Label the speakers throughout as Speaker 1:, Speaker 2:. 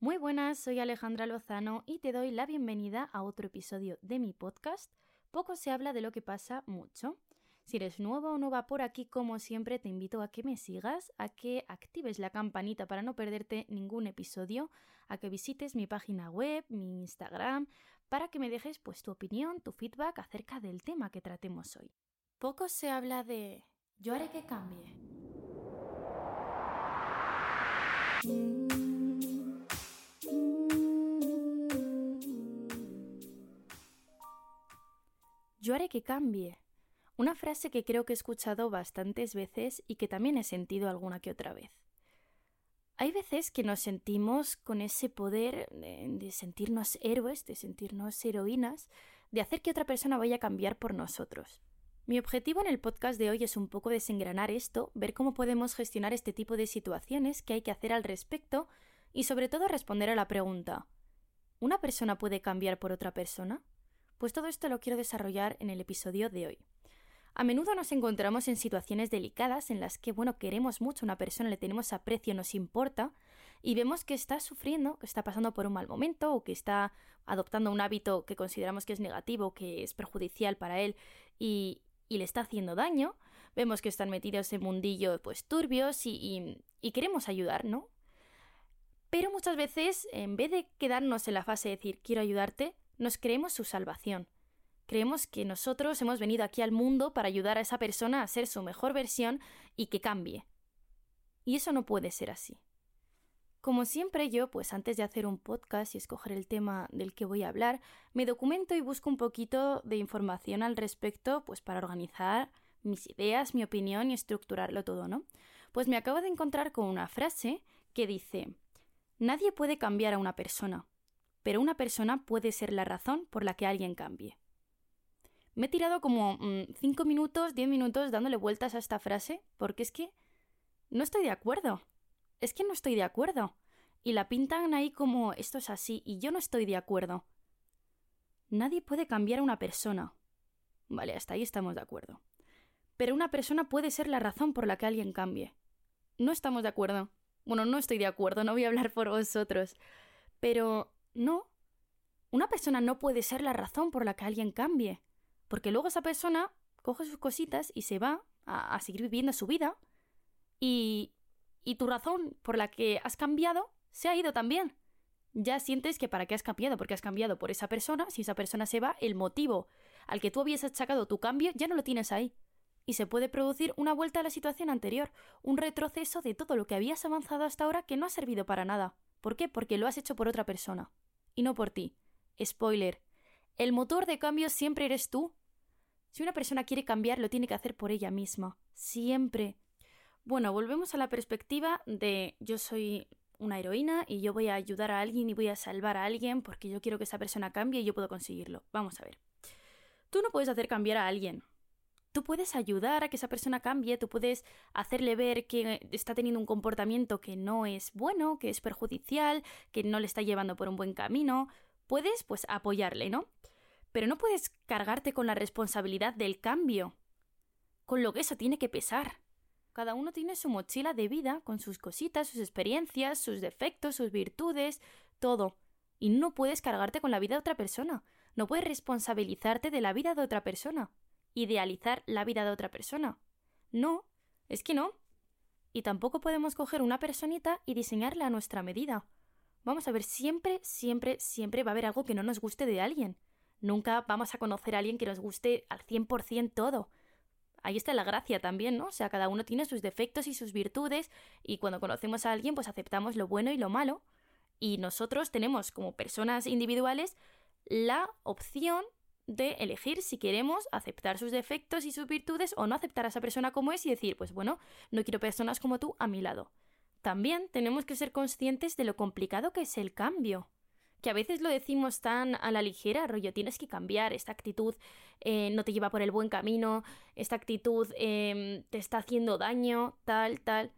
Speaker 1: Muy buenas, soy Alejandra Lozano y te doy la bienvenida a otro episodio de mi podcast. Poco se habla de lo que pasa mucho. Si eres nuevo o nueva por aquí, como siempre, te invito a que me sigas, a que actives la campanita para no perderte ningún episodio, a que visites mi página web, mi Instagram, para que me dejes pues tu opinión, tu feedback acerca del tema que tratemos hoy. Poco se habla de yo haré que cambie. Yo haré que cambie. Una frase que creo que he escuchado bastantes veces y que también he sentido alguna que otra vez. Hay veces que nos sentimos con ese poder de, sentirnos héroes, de sentirnos heroínas, de hacer que otra persona vaya a cambiar por nosotros. Mi objetivo en el podcast de hoy es un poco desengranar esto, ver cómo podemos gestionar este tipo de situaciones, qué hay que hacer al respecto y sobre todo responder a la pregunta ¿Una persona puede cambiar por otra persona? Pues todo esto lo quiero desarrollar en el episodio de hoy. A menudo nos encontramos en situaciones delicadas en las que, bueno, queremos mucho a una persona, le tenemos aprecio, nos importa, y vemos que está sufriendo, que está pasando por un mal momento, o que está adoptando un hábito que consideramos que es negativo, que es perjudicial para él, y, y le está haciendo daño. Vemos que están metidos en mundillo, pues, turbios, y, y, y queremos ayudar, ¿no? Pero muchas veces, en vez de quedarnos en la fase de decir quiero ayudarte, nos creemos su salvación. Creemos que nosotros hemos venido aquí al mundo para ayudar a esa persona a ser su mejor versión y que cambie. Y eso no puede ser así. Como siempre yo, pues antes de hacer un podcast y escoger el tema del que voy a hablar, me documento y busco un poquito de información al respecto, pues para organizar mis ideas, mi opinión y estructurarlo todo, ¿no? Pues me acabo de encontrar con una frase que dice, Nadie puede cambiar a una persona, pero una persona puede ser la razón por la que alguien cambie. Me he tirado como 5 mm, minutos, 10 minutos dándole vueltas a esta frase, porque es que no estoy de acuerdo. Es que no estoy de acuerdo. Y la pintan ahí como esto es así, y yo no estoy de acuerdo. Nadie puede cambiar a una persona. Vale, hasta ahí estamos de acuerdo. Pero una persona puede ser la razón por la que alguien cambie. No estamos de acuerdo. Bueno, no estoy de acuerdo, no voy a hablar por vosotros. Pero no. Una persona no puede ser la razón por la que alguien cambie. Porque luego esa persona coge sus cositas y se va a, seguir viviendo su vida. Y, y tu razón por la que has cambiado se ha ido también. Ya sientes que para qué has cambiado, porque has cambiado por esa persona, si esa persona se va, el motivo al que tú habías achacado tu cambio ya no lo tienes ahí. Y se puede producir una vuelta a la situación anterior, un retroceso de todo lo que habías avanzado hasta ahora que no ha servido para nada. ¿Por qué? Porque lo has hecho por otra persona. Y no por ti. Spoiler. El motor de cambio siempre eres tú. Si una persona quiere cambiar, lo tiene que hacer por ella misma. Siempre. Bueno, volvemos a la perspectiva de yo soy una heroína y yo voy a ayudar a alguien y voy a salvar a alguien porque yo quiero que esa persona cambie y yo puedo conseguirlo. Vamos a ver. Tú no puedes hacer cambiar a alguien. Tú puedes ayudar a que esa persona cambie, tú puedes hacerle ver que está teniendo un comportamiento que no es bueno, que es perjudicial, que no le está llevando por un buen camino. Puedes, pues, apoyarle, ¿no? pero no puedes cargarte con la responsabilidad del cambio, con lo que eso tiene que pesar. Cada uno tiene su mochila de vida, con sus cositas, sus experiencias, sus defectos, sus virtudes, todo. Y no puedes cargarte con la vida de otra persona. No puedes responsabilizarte de la vida de otra persona. Idealizar la vida de otra persona. No, es que no. Y tampoco podemos coger una personita y diseñarla a nuestra medida. Vamos a ver, siempre, siempre, siempre va a haber algo que no nos guste de alguien. Nunca vamos a conocer a alguien que nos guste al 100% todo. Ahí está la gracia también, ¿no? O sea, cada uno tiene sus defectos y sus virtudes y cuando conocemos a alguien pues aceptamos lo bueno y lo malo y nosotros tenemos como personas individuales la opción de elegir si queremos aceptar sus defectos y sus virtudes o no aceptar a esa persona como es y decir, pues bueno, no quiero personas como tú a mi lado. También tenemos que ser conscientes de lo complicado que es el cambio que a veces lo decimos tan a la ligera, rollo, tienes que cambiar, esta actitud eh, no te lleva por el buen camino, esta actitud em, te está haciendo daño, tal, tal,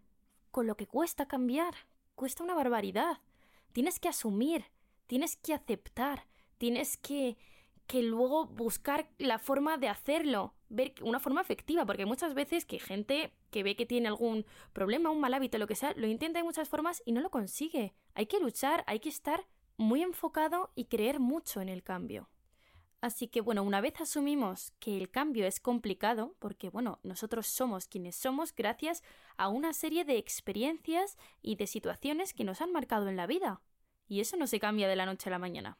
Speaker 1: con lo que cuesta cambiar, cuesta una barbaridad. Tienes que asumir, tienes que aceptar, tienes que, que luego buscar la forma de hacerlo, ver una forma efectiva, porque muchas veces que gente que ve que tiene algún problema, un mal hábito, lo que sea, lo intenta de muchas formas y no lo consigue. Hay que luchar, hay que estar muy enfocado y creer mucho en el cambio. Así que bueno, una vez asumimos que el cambio es complicado, porque bueno, nosotros somos quienes somos gracias a una serie de experiencias y de situaciones que nos han marcado en la vida. Y eso no se cambia de la noche a la mañana.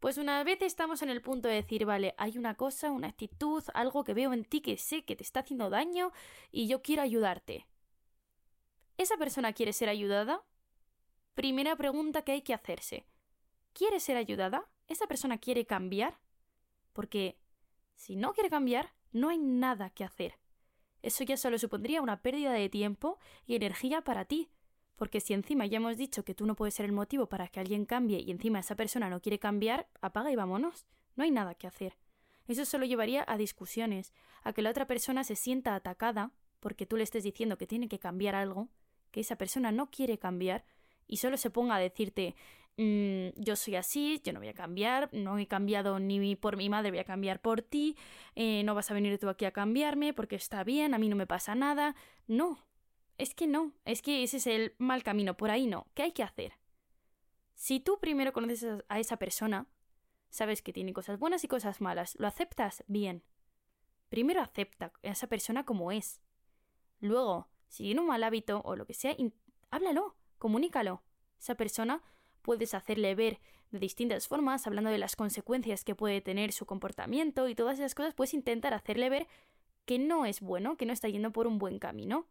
Speaker 1: Pues una vez estamos en el punto de decir, vale, hay una cosa, una actitud, algo que veo en ti que sé que te está haciendo daño y yo quiero ayudarte. ¿Esa persona quiere ser ayudada? Primera pregunta que hay que hacerse. ¿Quiere ser ayudada? ¿Esa persona quiere cambiar? Porque si no quiere cambiar, no hay nada que hacer. Eso ya solo supondría una pérdida de tiempo y energía para ti, porque si encima ya hemos dicho que tú no puedes ser el motivo para que alguien cambie y encima esa persona no quiere cambiar, apaga y vámonos. No hay nada que hacer. Eso solo llevaría a discusiones, a que la otra persona se sienta atacada porque tú le estés diciendo que tiene que cambiar algo, que esa persona no quiere cambiar y solo se ponga a decirte mm, yo soy así, yo no voy a cambiar, no he cambiado ni por mi madre, voy a cambiar por ti, eh, no vas a venir tú aquí a cambiarme porque está bien, a mí no me pasa nada. No, es que no, es que ese es el mal camino, por ahí no. ¿Qué hay que hacer? Si tú primero conoces a esa persona, sabes que tiene cosas buenas y cosas malas, lo aceptas bien. Primero acepta a esa persona como es. Luego, si tiene un mal hábito o lo que sea, háblalo, comunícalo. Esa persona puedes hacerle ver de distintas formas, hablando de las consecuencias que puede tener su comportamiento y todas esas cosas, puedes intentar hacerle ver que no es bueno, que no está yendo por un buen camino.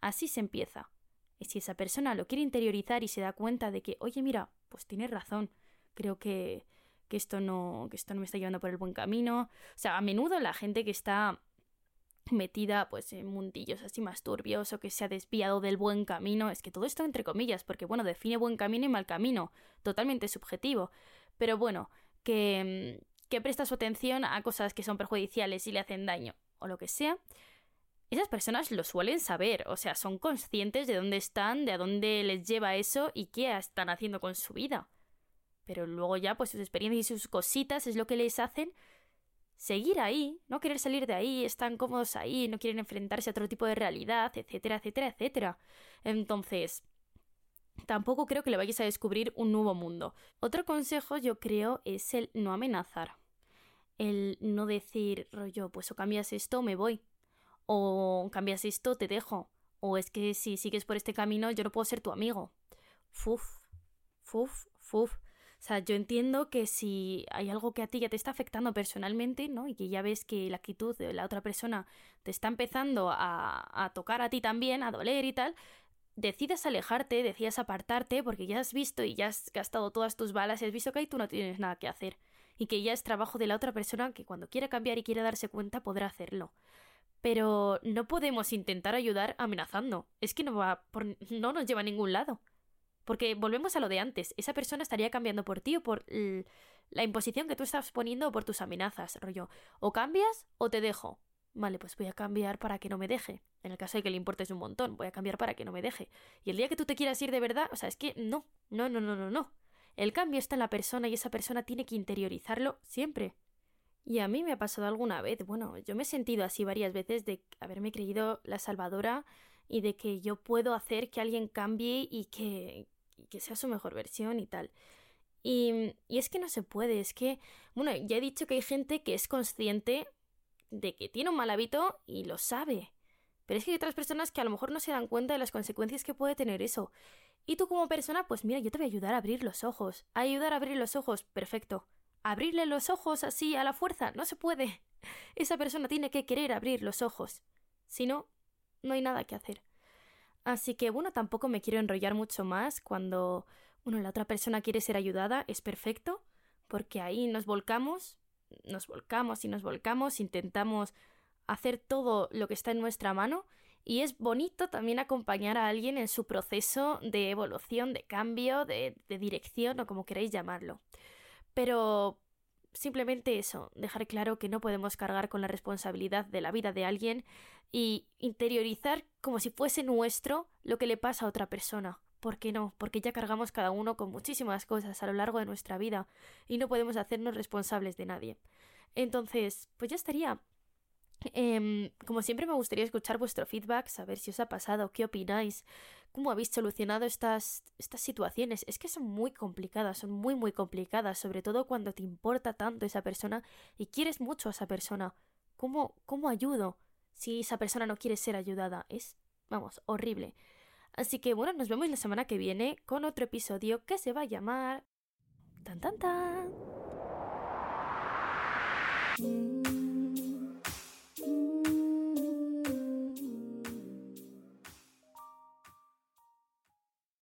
Speaker 1: Así se empieza. Y si esa persona lo quiere interiorizar y se da cuenta de que, oye, mira, pues tienes razón, creo que, que esto no, que esto no me está llevando por el buen camino. O sea, a menudo la gente que está metida pues en mundillos así más turbios o que se ha desviado del buen camino, es que todo esto entre comillas, porque bueno, define buen camino y mal camino, totalmente subjetivo. Pero bueno, que, que presta su atención a cosas que son perjudiciales y le hacen daño, o lo que sea, esas personas lo suelen saber, o sea, son conscientes de dónde están, de a dónde les lleva eso y qué están haciendo con su vida. Pero luego ya, pues sus experiencias y sus cositas es lo que les hacen seguir ahí, no querer salir de ahí, están cómodos ahí, no quieren enfrentarse a otro tipo de realidad, etcétera, etcétera, etcétera. Entonces, tampoco creo que le vayas a descubrir un nuevo mundo. Otro consejo yo creo es el no amenazar. El no decir, rollo, pues o cambias esto o me voy o cambias esto, te dejo, o es que si sigues por este camino yo no puedo ser tu amigo. Fuf, fuf, fuf. O sea, yo entiendo que si hay algo que a ti ya te está afectando personalmente, ¿no? Y que ya ves que la actitud de la otra persona te está empezando a, a tocar a ti también, a doler y tal, decides alejarte, decides apartarte, porque ya has visto y ya has gastado todas tus balas y has visto que ahí tú no tienes nada que hacer. Y que ya es trabajo de la otra persona que cuando quiera cambiar y quiera darse cuenta podrá hacerlo. Pero no podemos intentar ayudar amenazando. Es que no va no nos lleva a ningún lado. Porque volvemos a lo de antes. Esa persona estaría cambiando por ti o por la imposición que tú estás poniendo o por tus amenazas, rollo. O cambias o te dejo. Vale, pues voy a cambiar para que no me deje. En el caso de que le importes un montón, voy a cambiar para que no me deje. Y el día que tú te quieras ir de verdad, o sea, es que no, no, no, no, no, no. El cambio está en la persona y esa persona tiene que interiorizarlo siempre. Y a mí me ha pasado alguna vez, bueno, yo me he sentido así varias veces de haberme creído la salvadora y de que yo puedo hacer que alguien cambie y que, que sea su mejor versión y tal. Y, y es que no se puede, es que, bueno, ya he dicho que hay gente que es consciente de que tiene un mal hábito y lo sabe. Pero es que hay otras personas que a lo mejor no se dan cuenta de las consecuencias que puede tener eso. Y tú como persona, pues mira, yo te voy a ayudar a abrir los ojos. A ayudar a abrir los ojos, perfecto abrirle los ojos así a la fuerza. No se puede. Esa persona tiene que querer abrir los ojos. Si no, no hay nada que hacer. Así que bueno, tampoco me quiero enrollar mucho más cuando, bueno, la otra persona quiere ser ayudada, es perfecto, porque ahí nos volcamos, nos volcamos y nos volcamos, intentamos hacer todo lo que está en nuestra mano y es bonito también acompañar a alguien en su proceso de evolución, de cambio, de, de dirección o como queráis llamarlo. Pero simplemente eso, dejar claro que no podemos cargar con la responsabilidad de la vida de alguien y interiorizar como si fuese nuestro lo que le pasa a otra persona. ¿Por qué no? Porque ya cargamos cada uno con muchísimas cosas a lo largo de nuestra vida y no podemos hacernos responsables de nadie. Entonces, pues ya estaría. Em, como siempre me gustaría escuchar vuestro feedback, saber si os ha pasado, qué opináis, cómo habéis solucionado estas, estas situaciones. Es que son muy complicadas, son muy, muy complicadas, sobre todo cuando te importa tanto esa persona y quieres mucho a esa persona. ¿Cómo, cómo ayudo si esa persona no quiere ser ayudada? Es, vamos, horrible. Así que bueno, nos vemos la semana que viene con otro episodio que se va a llamar... Tan tan tan.